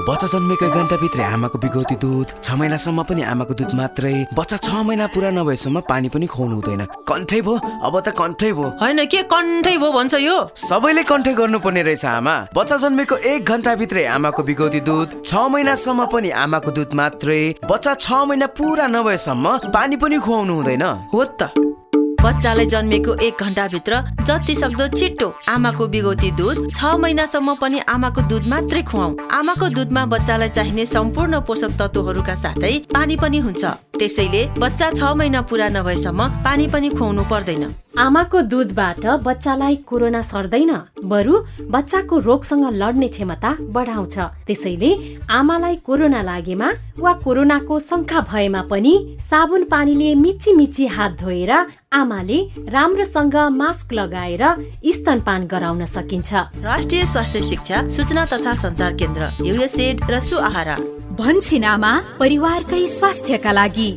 बच्चा जन्मेको घन्टाभित्रै आमाको बिगौती दुध छ महिनासम्म पनि आमाको दुध मात्रै बच्चा छ महिना पुरा नभएसम्म पानी पनि खुवाउनु हुँदैन। कन्ठै भो अब त कन्ठै भो। होइन के कन्ठै भयो भन्छ यो? सबैले कन्ठै गर्नुपर्ने रहेछ आमा। बच्चा जन्मेको एक घन्टाभित्रै आमाको बिगौती दुध छ महिनासम्म पनि आमाको दुध मात्रै बच्चा छ महिना पुरा नभएसम्म पानी पनि खुवाउनु हुँदैन। हो त। बच्चालाई जन्मेको एक घन्टाभित्र जति सक्दो छिट्टो आमाको बिगौती दुध छ महिनासम्म पनि आमाको दुध मात्रै खुवाऊ आमाको दुधमा बच्चालाई चाहिने सम्पूर्ण पोषक तत्वहरूका साथै पानी पनि हुन्छ। त्यसैले बच्चा छ महिना पुरा नभएसम्म पानी पनि खुवाउनु पर्दैन। आमाको दुधबाट बच्चालाई कोरोना सर्दैन बरु बच्चाको रोगसँग लड्ने क्षमता बढाउँछ। त्यसैले आमालाई कोरोना लागेमा वा कोरोनाको शङ्का भएमा पनि साबुन पानीले मिची मिची हात धोएर आमाले राम्रोसँग मास्क लगाएर स्तनपान गराउन सकिन्छ। राष्ट्रिय स्वास्थ्य शिक्षा सूचना तथा संचार केन्द्र युएसएड र सुआहारा। भन्छिनामा परिवारकै स्वास्थ्यका लागि।